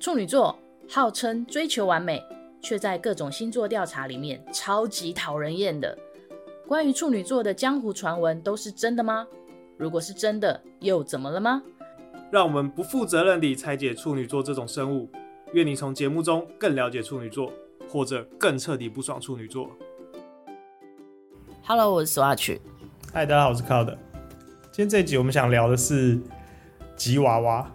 处女座号称追求完美，却在各种星座调查里面超级讨人厌的。关于处女座的江湖传闻都是真的吗？如果是真的，又怎么了吗？让我们不负责任地拆解处女座这种生物。愿你从节目中更了解处女座，或者更彻底不爽处女座。Hello，我是 Swatch。嗨，大家好，我是 Cloud。今天这一集我们想聊的是吉娃娃。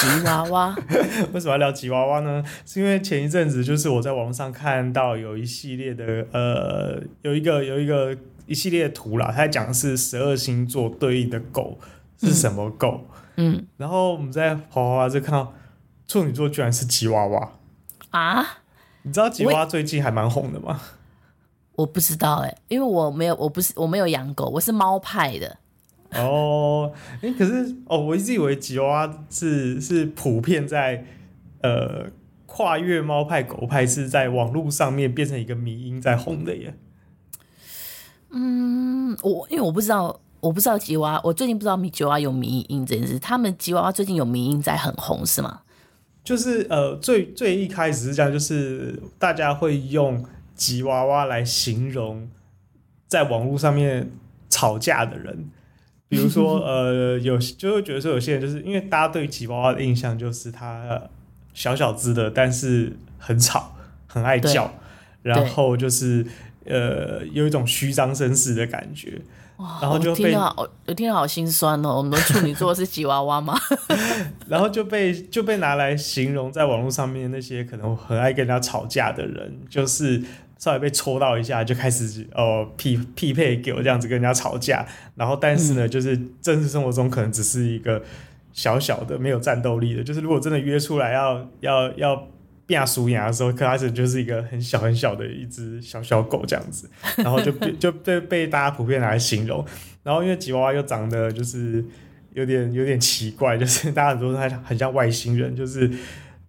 吉娃娃 为什么要聊吉娃娃呢？是因为前一阵子就是我在网络上看到有一系列的呃，有一个有一个一系列的图啦，它讲的是十二星座对应的狗是什么狗。嗯，然后我们在滑滑滑就看到处女座居然是吉娃娃啊！你知道吉娃娃最近还蛮红的吗？我，我不知道哎、欸，因为我没有，我不是我没有养狗，我是猫派的。哦，哎、欸，可是哦，我一直以为吉娃娃是是普遍在呃跨越猫派狗派，是在网络上面变成一个迷音在红的耶。嗯，我因为我不知道，我不知道吉娃娃，我最近不知道吉娃娃有迷音这件事。他们吉娃娃最近有迷音在很红是吗？就是呃，最最一开始是这样，就是大家会用吉娃娃来形容在网络上面吵架的人。比如说，呃，有就会觉得说，有些人就是因为大家对吉娃娃的印象就是它小小只的，但是很吵，很爱叫，然后就是呃，有一种虚张声势的感觉，然后就被听好，我听得好心酸哦。我们的处女座是吉娃娃吗？然后就被就被拿来形容在网络上面那些可能很爱跟人家吵架的人，就是。稍微被戳到一下，就开始哦匹匹配给我这样子跟人家吵架，然后但是呢，嗯、就是真实生活中可能只是一个小小的没有战斗力的，就是如果真的约出来要要要变输牙的时候，可开始就是一个很小很小的一只小小狗这样子，然后就被 就被被大家普遍拿来形容，然后因为吉娃娃又长得就是有点有点奇怪，就是大家很多说它很像外星人，就是。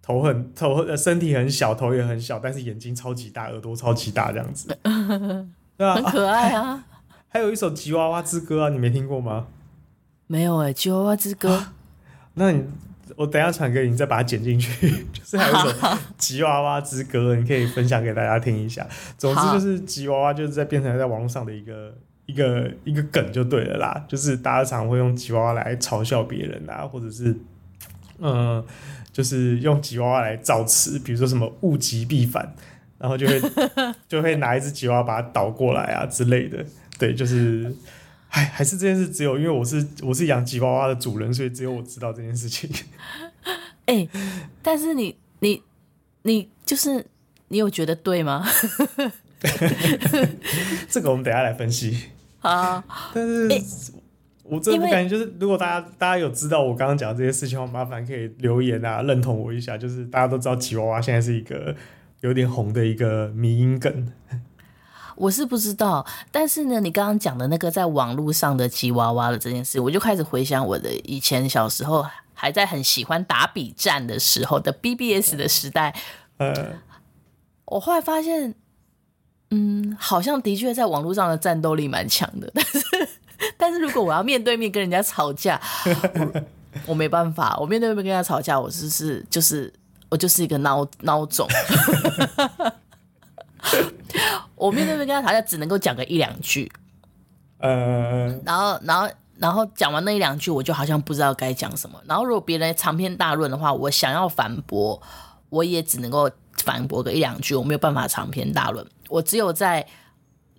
头很头，身体很小，头也很小，但是眼睛超级大，耳朵超级大，这样子，对啊，很可爱啊，啊。还有一首《吉娃娃之歌》啊，你没听过吗？没有哎，《吉娃娃之歌》啊。那你我等一下传给你，再把它剪进去。就是还有一首《吉娃娃之歌》，你可以分享给大家听一下。总之就是吉娃娃就是在变成在网络上的一个一个一个梗就对了啦。就是大家常会用吉娃娃来嘲笑别人啊，或者是嗯。呃就是用吉娃娃来造词，比如说什么物极必反，然后就会 就会拿一只吉娃娃把它倒过来啊之类的。对，就是，哎，还是这件事只有因为我是我是养吉娃娃的主人，所以只有我知道这件事情。哎、欸，但是你你你就是你有觉得对吗？这个我们等下来分析。好，但是。欸我真的感觉就是，如果大家大家有知道我刚刚讲这些事情的话，麻烦可以留言啊，认同我一下。就是大家都知道吉娃娃现在是一个有点红的一个迷音梗。我是不知道，但是呢，你刚刚讲的那个在网络上的吉娃娃的这件事，我就开始回想我的以前小时候还在很喜欢打笔战的时候的 BBS 的时代。呃，我后来发现，嗯，好像的确在网络上的战斗力蛮强的，但是。但是如果我要面对面跟人家吵架，我，我没办法。我面对面跟人家吵架，我就是就是我就是一个孬孬种。我面对面跟他吵架，只能够讲个一两句。呃，然后然后然后讲完那一两句，我就好像不知道该讲什么。然后如果别人长篇大论的话，我想要反驳，我也只能够反驳个一两句，我没有办法长篇大论。我只有在。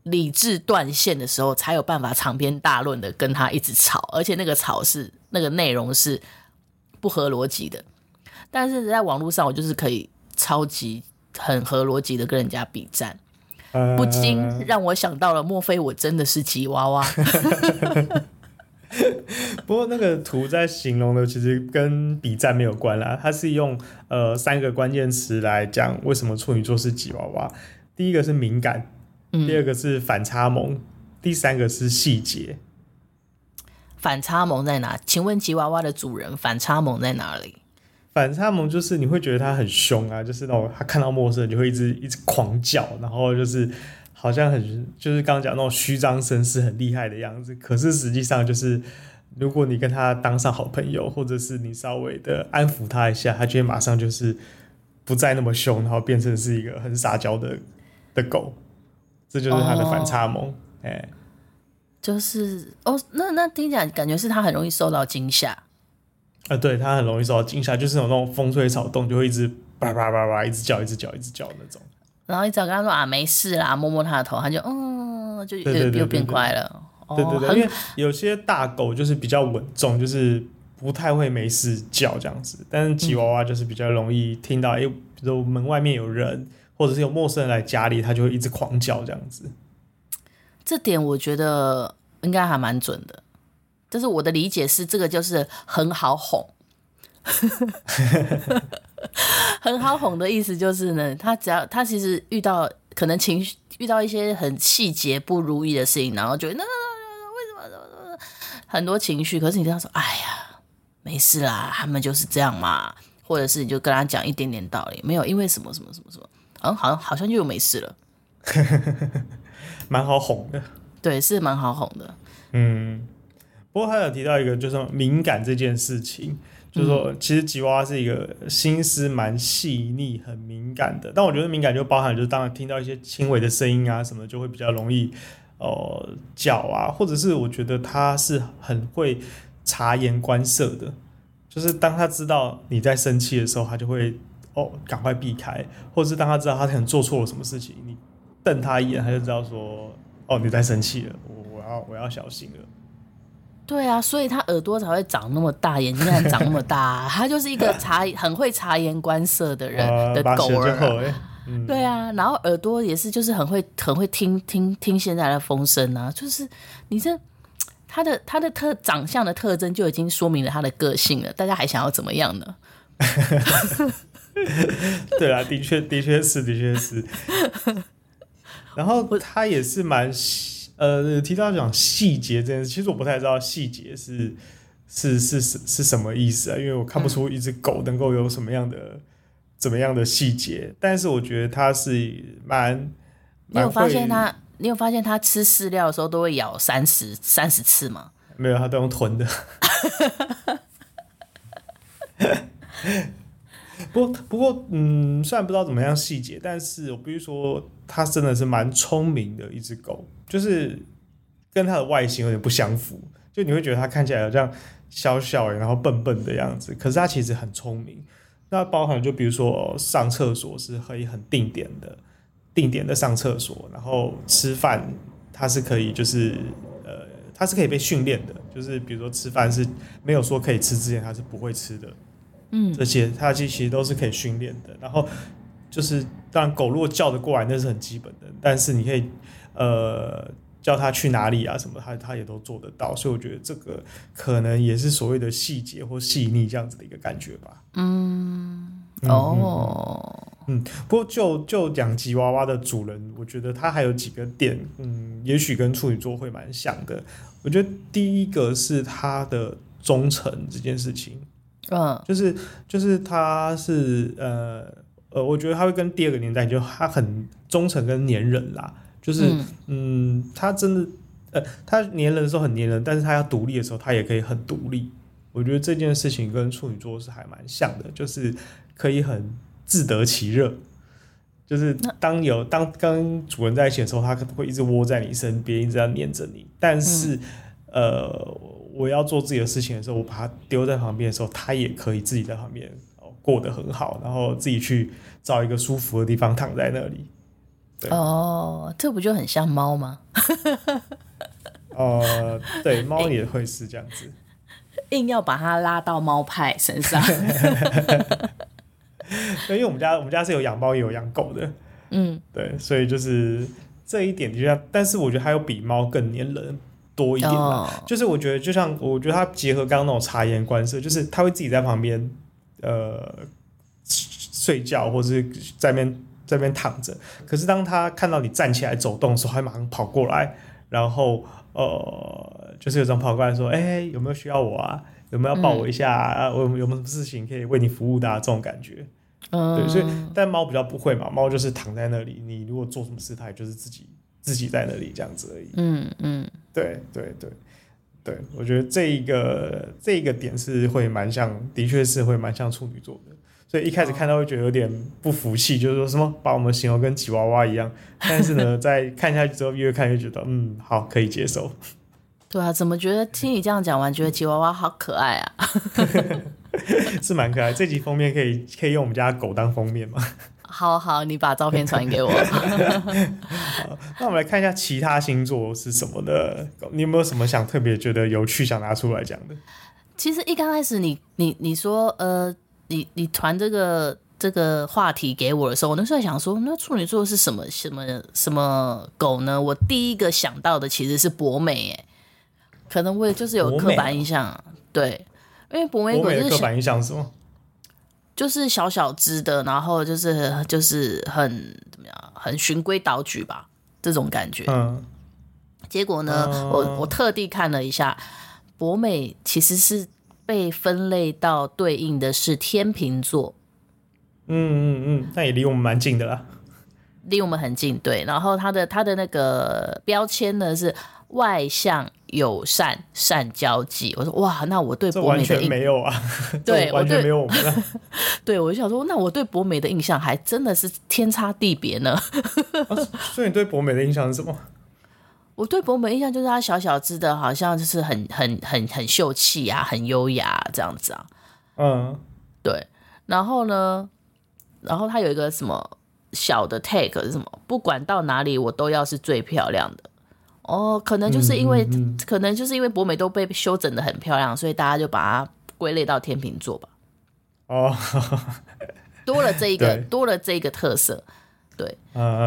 理智断线的时候，才有办法长篇大论的跟他一直吵，而且那个吵是那个内容是不合逻辑的。但是在网络上，我就是可以超级很合逻辑的跟人家比战，不禁让我想到了，莫非我真的是吉娃娃？不过那个图在形容的其实跟比战没有关啦，它是用呃三个关键词来讲为什么处女座是吉娃娃。第一个是敏感。第二个是反差萌，嗯、第三个是细节。反差萌在哪？请问吉娃娃的主人，反差萌在哪里？反差萌就是你会觉得它很凶啊，就是那种他看到陌生人就会一直一直狂叫，然后就是好像很就是刚刚讲那种虚张声势很厉害的样子。可是实际上就是如果你跟他当上好朋友，或者是你稍微的安抚他一下，他就会马上就是不再那么凶，然后变成是一个很撒娇的的狗。这就是他的反差萌，哎、哦，欸、就是哦，那那听起来感觉是他很容易受到惊吓。啊、呃，对，他很容易受到惊吓，就是有那种风吹草动就会一直叭叭叭叭一直叫，一直叫，一直叫那种。然后你只要跟他说啊没事啦，摸摸他的头，他就嗯，就又又变乖了。对对对，因为有些大狗就是比较稳重，就是不太会没事叫这样子。但是吉娃娃就是比较容易听到，哎、嗯，比如门外面有人，或者是有陌生人来家里，它就会一直狂叫这样子。这点我觉得应该还蛮准的。但是我的理解是，这个就是很好哄。很好哄的意思就是呢，他只要他其实遇到可能情绪遇到一些很细节不如意的事情，然后就那。很多情绪，可是你跟他说：“哎呀，没事啦，他们就是这样嘛。”或者是你就跟他讲一点点道理，没有因为什么什么什么什么，嗯，好像好像就又没事了，蛮好哄的。对，是蛮好哄的。嗯，不过他有提到一个，就是敏感这件事情，就是说，其实吉娃娃是一个心思蛮细腻、很敏感的。但我觉得敏感就包含，就是当然听到一些轻微的声音啊什么，就会比较容易。呃，叫啊，或者是我觉得他是很会察言观色的，就是当他知道你在生气的时候，他就会哦赶快避开，或者是当他知道他可能做错了什么事情，你瞪他一眼，他就知道说哦你在生气了，我我要我要小心了。对啊，所以他耳朵才会长那么大，眼睛才长那么大，他就是一个察很会察言观色的人 的狗儿。嗯、对啊，然后耳朵也是，就是很会很会听听听现在的风声啊，就是你这他的他的特长相的特征就已经说明了他的个性了，大家还想要怎么样呢？对啊，的确的确是的确是。然后他也是蛮呃提到讲细节这件事，其实我不太知道细节是是是是是什么意思啊，因为我看不出一只狗能够有什么样的。怎么样的细节？但是我觉得它是蛮……你有发现它？你有发现它吃饲料的时候都会咬三十三十次吗？没有，它都用吞的。不，不过，嗯，虽然不知道怎么样细节，但是我必须说，它真的是蛮聪明的一只狗，就是跟它的外形有点不相符。就你会觉得它看起来好像小小然后笨笨的样子，可是它其实很聪明。那包含就比如说上厕所是可以很定点的，定点的上厕所，然后吃饭它是可以就是呃它是可以被训练的，就是比如说吃饭是没有说可以吃之前它是不会吃的，嗯，这些它其实都是可以训练的。然后就是当然狗如果叫得过来那是很基本的，但是你可以呃。叫它去哪里啊？什么它它也都做得到，所以我觉得这个可能也是所谓的细节或细腻这样子的一个感觉吧。嗯，哦，嗯，不过就就养吉娃娃的主人，我觉得他还有几个点，嗯，也许跟处女座会蛮像的。我觉得第一个是他的忠诚这件事情，嗯，就是就是他是呃呃，我觉得他会跟第二个年代，就他很忠诚跟粘人啦。就是，嗯，嗯，他真的，呃，他粘人的时候很粘人，但是他要独立的时候，他也可以很独立。我觉得这件事情跟处女座是还蛮像的，就是可以很自得其乐。就是当有当跟主人在一起的时候，他可能会一直窝在你身边，一直要黏着你。但是，嗯、呃，我要做自己的事情的时候，我把它丢在旁边的时候，它也可以自己在旁边哦过得很好，然后自己去找一个舒服的地方躺在那里。对哦，这不就很像猫吗？哦、呃，对，猫也会是这样子，硬要把它拉到猫派身上。对，因为我们家我们家是有养猫也有养狗的，嗯，对，所以就是这一点就像，但是我觉得它有比猫更黏人多一点嘛。哦、就是我觉得，就像我觉得它结合刚刚那种察言观色，就是它会自己在旁边呃睡觉，或者是在那边。在边躺着，可是当他看到你站起来走动的时候，还马上跑过来，然后呃，就是有种跑过来说：“哎、欸，有没有需要我啊？有没有要抱我一下啊？我有没有什么事情可以为你服务的、啊？”这种感觉，嗯，对，所以但猫比较不会嘛，猫就是躺在那里，你如果做什么事，它也就是自己自己在那里这样子而已。嗯嗯，对对对对，我觉得这一个这一个点是会蛮像，的确是会蛮像处女座的。所以一开始看到会觉得有点不服气，就是说什么把我们形容跟吉娃娃一样。但是呢，在看下去之后，越看越觉得，嗯，好，可以接受。对啊，怎么觉得听你这样讲完，觉得吉娃娃好可爱啊？是蛮可爱。这集封面可以可以用我们家狗当封面吗？好好，你把照片传给我。那我们来看一下其他星座是什么的。你有没有什么想特别觉得有趣想拿出来讲的？其实一刚开始你你你说呃。你你传这个这个话题给我的时候，我那时候在想说，那处女座是什么什么什么狗呢？我第一个想到的其实是博美，哎，可能我也就是有刻板印象，对，因为博美狗就是刻板印象是吗？就是小小只的，然后就是就是很怎么样，很循规蹈矩吧，这种感觉。嗯。结果呢，嗯、我我特地看了一下，博美其实是。被分类到对应的是天秤座，嗯嗯嗯，那也离我们蛮近的啦，离我们很近，对。然后它的它的那个标签呢是外向、友善、善交际。我说哇，那我对博美的印象没有啊，对，完全没有我们。对，我就想说，那我对博美的印象还真的是天差地别呢。啊，所以你对博美的印象是什么？我对博美印象就是他小小只的，好像就是很很很很秀气啊，很优雅这样子啊。嗯，对。然后呢，然后他有一个什么小的 take 是什么？不管到哪里，我都要是最漂亮的。哦，可能就是因为，嗯嗯嗯、可能就是因为博美都被修整的很漂亮，所以大家就把它归类到天秤座吧。哦，多了这一个，多了这一个特色。对，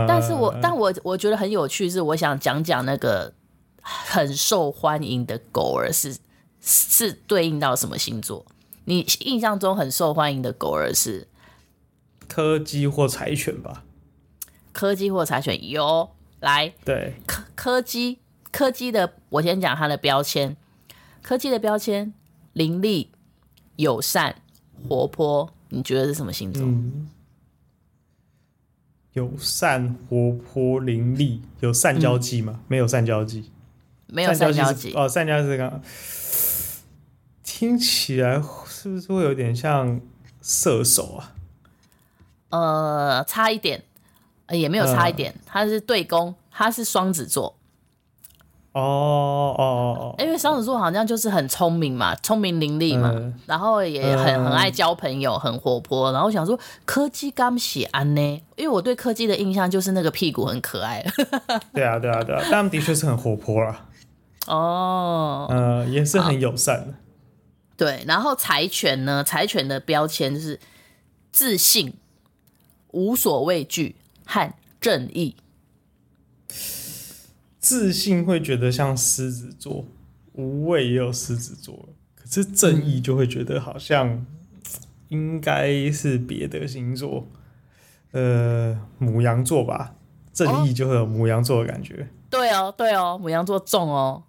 但是我但我我觉得很有趣，是我想讲讲那个很受欢迎的狗儿是是对应到什么星座？你印象中很受欢迎的狗儿是柯基或柴犬吧？柯基或柴犬有来，对，柯柯基柯基的，我先讲它的标签，柯基的标签伶俐、友善、活泼，你觉得是什么星座？嗯友善、活泼、伶俐，有善交际吗？嗯、没有善交际，没有善交际哦。善交际是刚刚听起来是不是会有点像射手啊？呃，差一点，也没有差一点，他、呃、是对宫，他是双子座。哦哦哦，因为双子座好像就是很聪明嘛，聪明伶俐嘛，嗯、然后也很很爱交朋友，很活泼。然后我想说柯基刚喜安呢，因为我对柯基的印象就是那个屁股很可爱。对啊对啊对啊，但他们的确是很活泼啦。哦，呃，也是很友善的。对，然后柴犬呢？柴犬的标签就是自信、无所畏惧和正义。自信会觉得像狮子座，无畏也有狮子座，可是正义就会觉得好像应该是别的星座，呃，母羊座吧。正义就会有母羊座的感觉。哦对哦，对哦，母羊座重哦。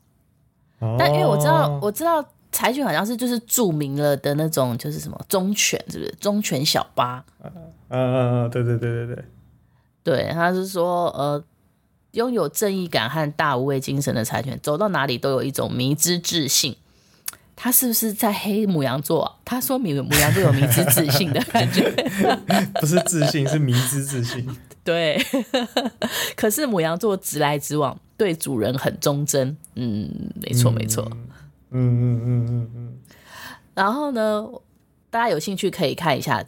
哦但因为我知道，我知道柴犬好像是就是著名了的那种，就是什么忠犬，是不是忠犬小八？嗯嗯嗯，对对对对对，对，他是说呃。拥有正义感和大无畏精神的柴犬，走到哪里都有一种迷之自信。他是不是在黑母羊座啊？他说牡牡羊座有迷之自信的感觉，不是自信，是迷之自信。对，可是母羊座直来直往，对主人很忠贞。嗯，没错，没错。嗯嗯嗯嗯嗯。然后呢，大家有兴趣可以看一下，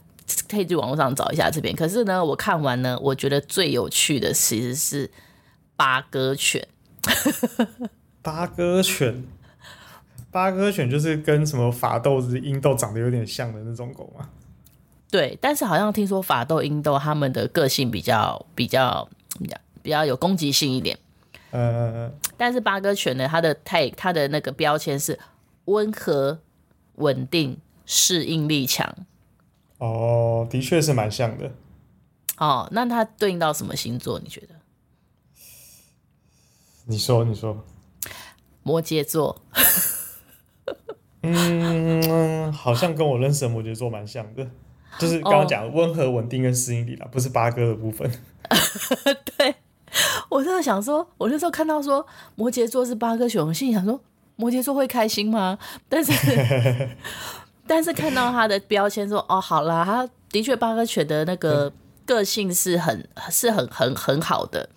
可以去网络上找一下这边。可是呢，我看完呢，我觉得最有趣的其实是。八哥犬，八哥犬，八哥犬就是跟什么法斗、英斗长得有点像的那种狗吗？对，但是好像听说法斗、英斗他们的个性比较比较比较比较有攻击性一点。呃，但是八哥犬呢，它的 tag 它的那个标签是温和、稳定、适应力强。哦，的确是蛮像的。哦，那它对应到什么星座？你觉得？你说，你说，摩羯座，嗯，好像跟我认识的摩羯座蛮像的，就是刚刚讲温和、稳定跟适应力啦，不是八哥的部分。对，我真的想说，我那时候看到说摩羯座是八哥熊，心里想说，摩羯座会开心吗？但是但是看到他的标签说，哦，好啦，他的确八哥犬的那个个性是很是很很很好的。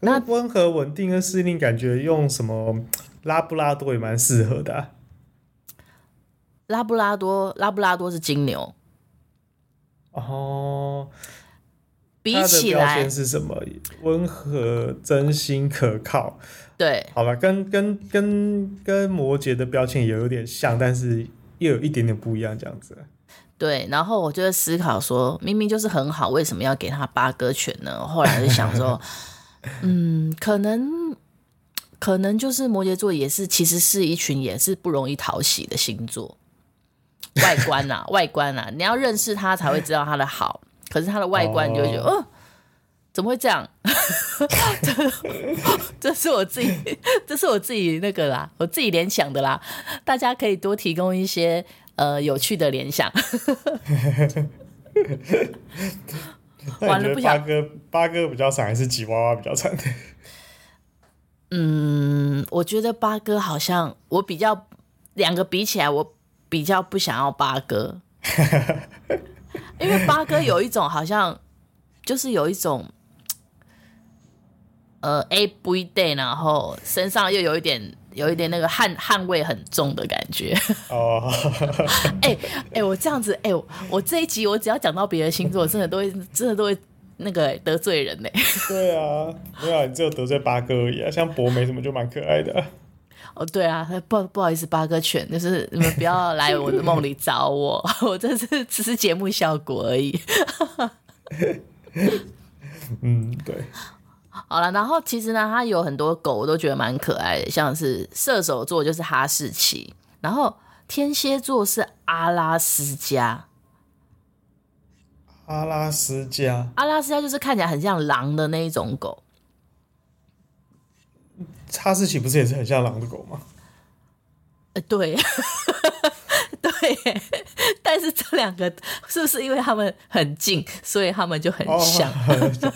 那温和稳定跟适应，感觉用什么拉布拉多也蛮适合的啊。拉布拉多，拉布拉多是金牛。哦，比起来，是什么？温和、真心、可靠。对，好吧，跟跟跟跟摩羯的标签也有点像，但是又有一点点不一样，这样子。对，然后我就在思考说，明明就是很好，为什么要给他八哥犬呢？后来就想说。嗯，可能可能就是摩羯座也是，其实是一群也是不容易讨喜的星座。外观呐、啊，外观呐、啊，你要认识他才会知道他的好。可是他的外观你就觉得，哦、呃，怎么会这样？这是我自己，这是我自己那个啦，我自己联想的啦。大家可以多提供一些呃有趣的联想。完了，不八哥八哥比较惨，还是吉娃娃比较惨？嗯，我觉得八哥好像我比较两个比起来，我比较不想要八哥，因为八哥有一种好像就是有一种呃 A 不一定，然后身上又有一点。有一点那个汗汗味很重的感觉 哦，哎哎，我这样子哎、欸，我这一集我只要讲到别的星座，真的都会真的都会那个得罪人呢。对啊，没有、啊，你只有得罪八哥而已啊。像博美什么就蛮可爱的、啊。哦，对啊，不不好意思，八哥犬就是你们不要来我的梦里找我，我这是只是节目效果而已。嗯，对。好了，然后其实呢，它有很多狗，我都觉得蛮可爱的，像是射手座就是哈士奇，然后天蝎座是阿拉斯加。阿拉斯加，阿拉斯加就是看起来很像狼的那一种狗。哈士奇不是也是很像狼的狗吗？呃，对。对，但是这两个是不是因为他们很近，所以他们就很像？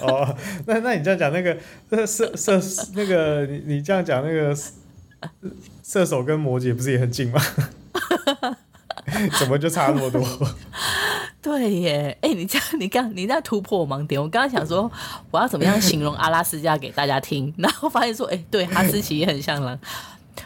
哦，哦，那那你这样讲，那个那射射那个你你这样讲，那个射手跟摩羯不是也很近吗？怎么就差那么多？对耶，哎，你这样你刚你在突破我盲点。我刚刚想说我要怎么样形容阿拉斯加给大家听，然后发现说，哎，对，哈士奇也很像狼。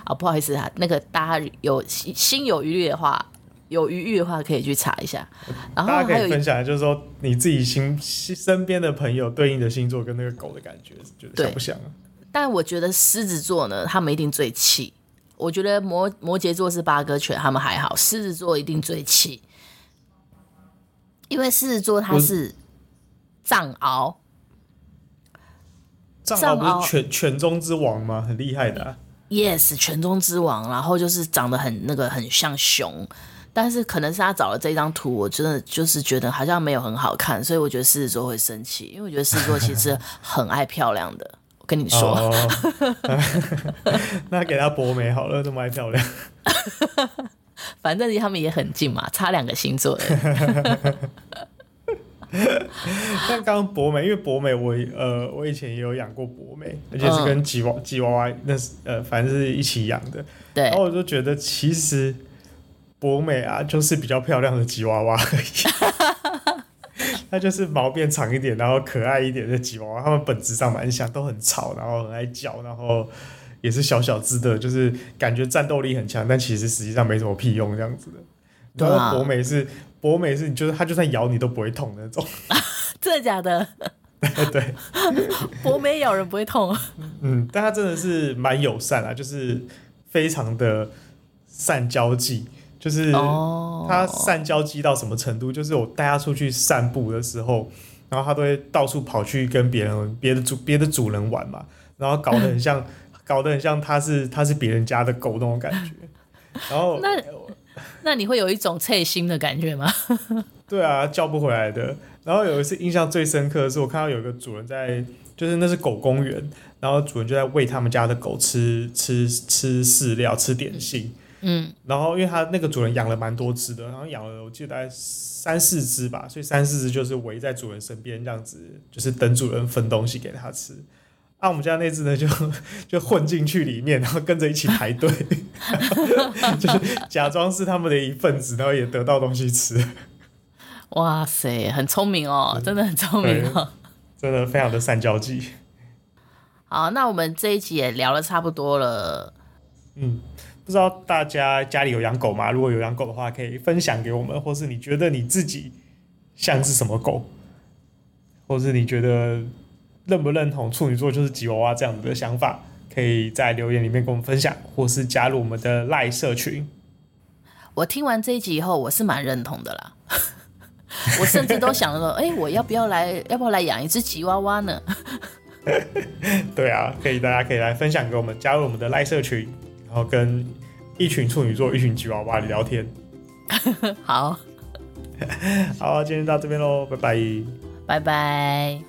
啊，不好意思啊，那个大家有心有余力的话，有余裕的话可以去查一下。然后大家可以分享，就是说你自己心身边的朋友对应的星座跟那个狗的感觉，觉得像不像啊？但我觉得狮子座呢，他们一定最气。我觉得摩摩羯座是八哥犬，他们还好，狮子座一定最气，因为狮子座它是藏獒，藏獒不是犬犬中之王吗？很厉害的啊。Yes，犬中之王，然后就是长得很那个很像熊，但是可能是他找了这张图，我真的就是觉得好像没有很好看，所以我觉得狮子座会生气，因为我觉得狮子座其实很爱漂亮的，我跟你说。哦、那给他博美好了，这么爱漂亮。反正离他们也很近嘛，差两个星座。但 刚刚博美，因为博美我呃我以前也有养过博美，而且是跟吉娃吉娃娃那是呃反正是一起养的。对，然后我就觉得其实博美啊就是比较漂亮的吉娃娃而已，它就是毛变长一点，然后可爱一点的吉娃娃，它们本质上蛮像，都很吵，然后很爱叫，然后也是小小只的，就是感觉战斗力很强，但其实实际上没什么屁用这样子的。然后博美是。博美是，你就是它，就算咬你都不会痛的那种。真的假的？对，博美咬人不会痛。嗯，但它真的是蛮友善啊，就是非常的善交际，就是它善交际到什么程度？就是我带它出去散步的时候，然后它都会到处跑去跟别人、别的主、别的主人玩嘛，然后搞得很像，搞得很像它是它是别人家的狗那种感觉。然后那。那你会有一种脆心的感觉吗？对啊，叫不回来的。然后有一次印象最深刻的是，我看到有一个主人在，就是那是狗公园，然后主人就在喂他们家的狗吃吃吃饲料、吃点心。嗯。然后因为他那个主人养了蛮多只的，然后养了我记得大概三四只吧，所以三四只就是围在主人身边这样子，就是等主人分东西给他吃。啊，我们家那只呢，就 就混进去里面，然后跟着一起 排队，就是假装是他们的一份子，然后也得到东西吃。哇塞，很聪明哦，真的很聪明哦，真的非常的善交际。好，那我们这一集也聊了差不多了。嗯，不知道大家家里有养狗吗？如果有养狗的话，可以分享给我们，或是你觉得你自己像是什么狗，或是你觉得。认不认同处女座就是吉娃娃这样子的想法，可以在留言里面跟我们分享，或是加入我们的赖社群。我听完这一集以后，我是蛮认同的啦。我甚至都想说，哎、欸，我要不要来，要不要来养一只吉娃娃呢？对啊，可以，大家可以来分享给我们，加入我们的赖社群，然后跟一群处女座、一群吉娃娃聊天。好，好，今天到这边喽，拜拜，拜拜。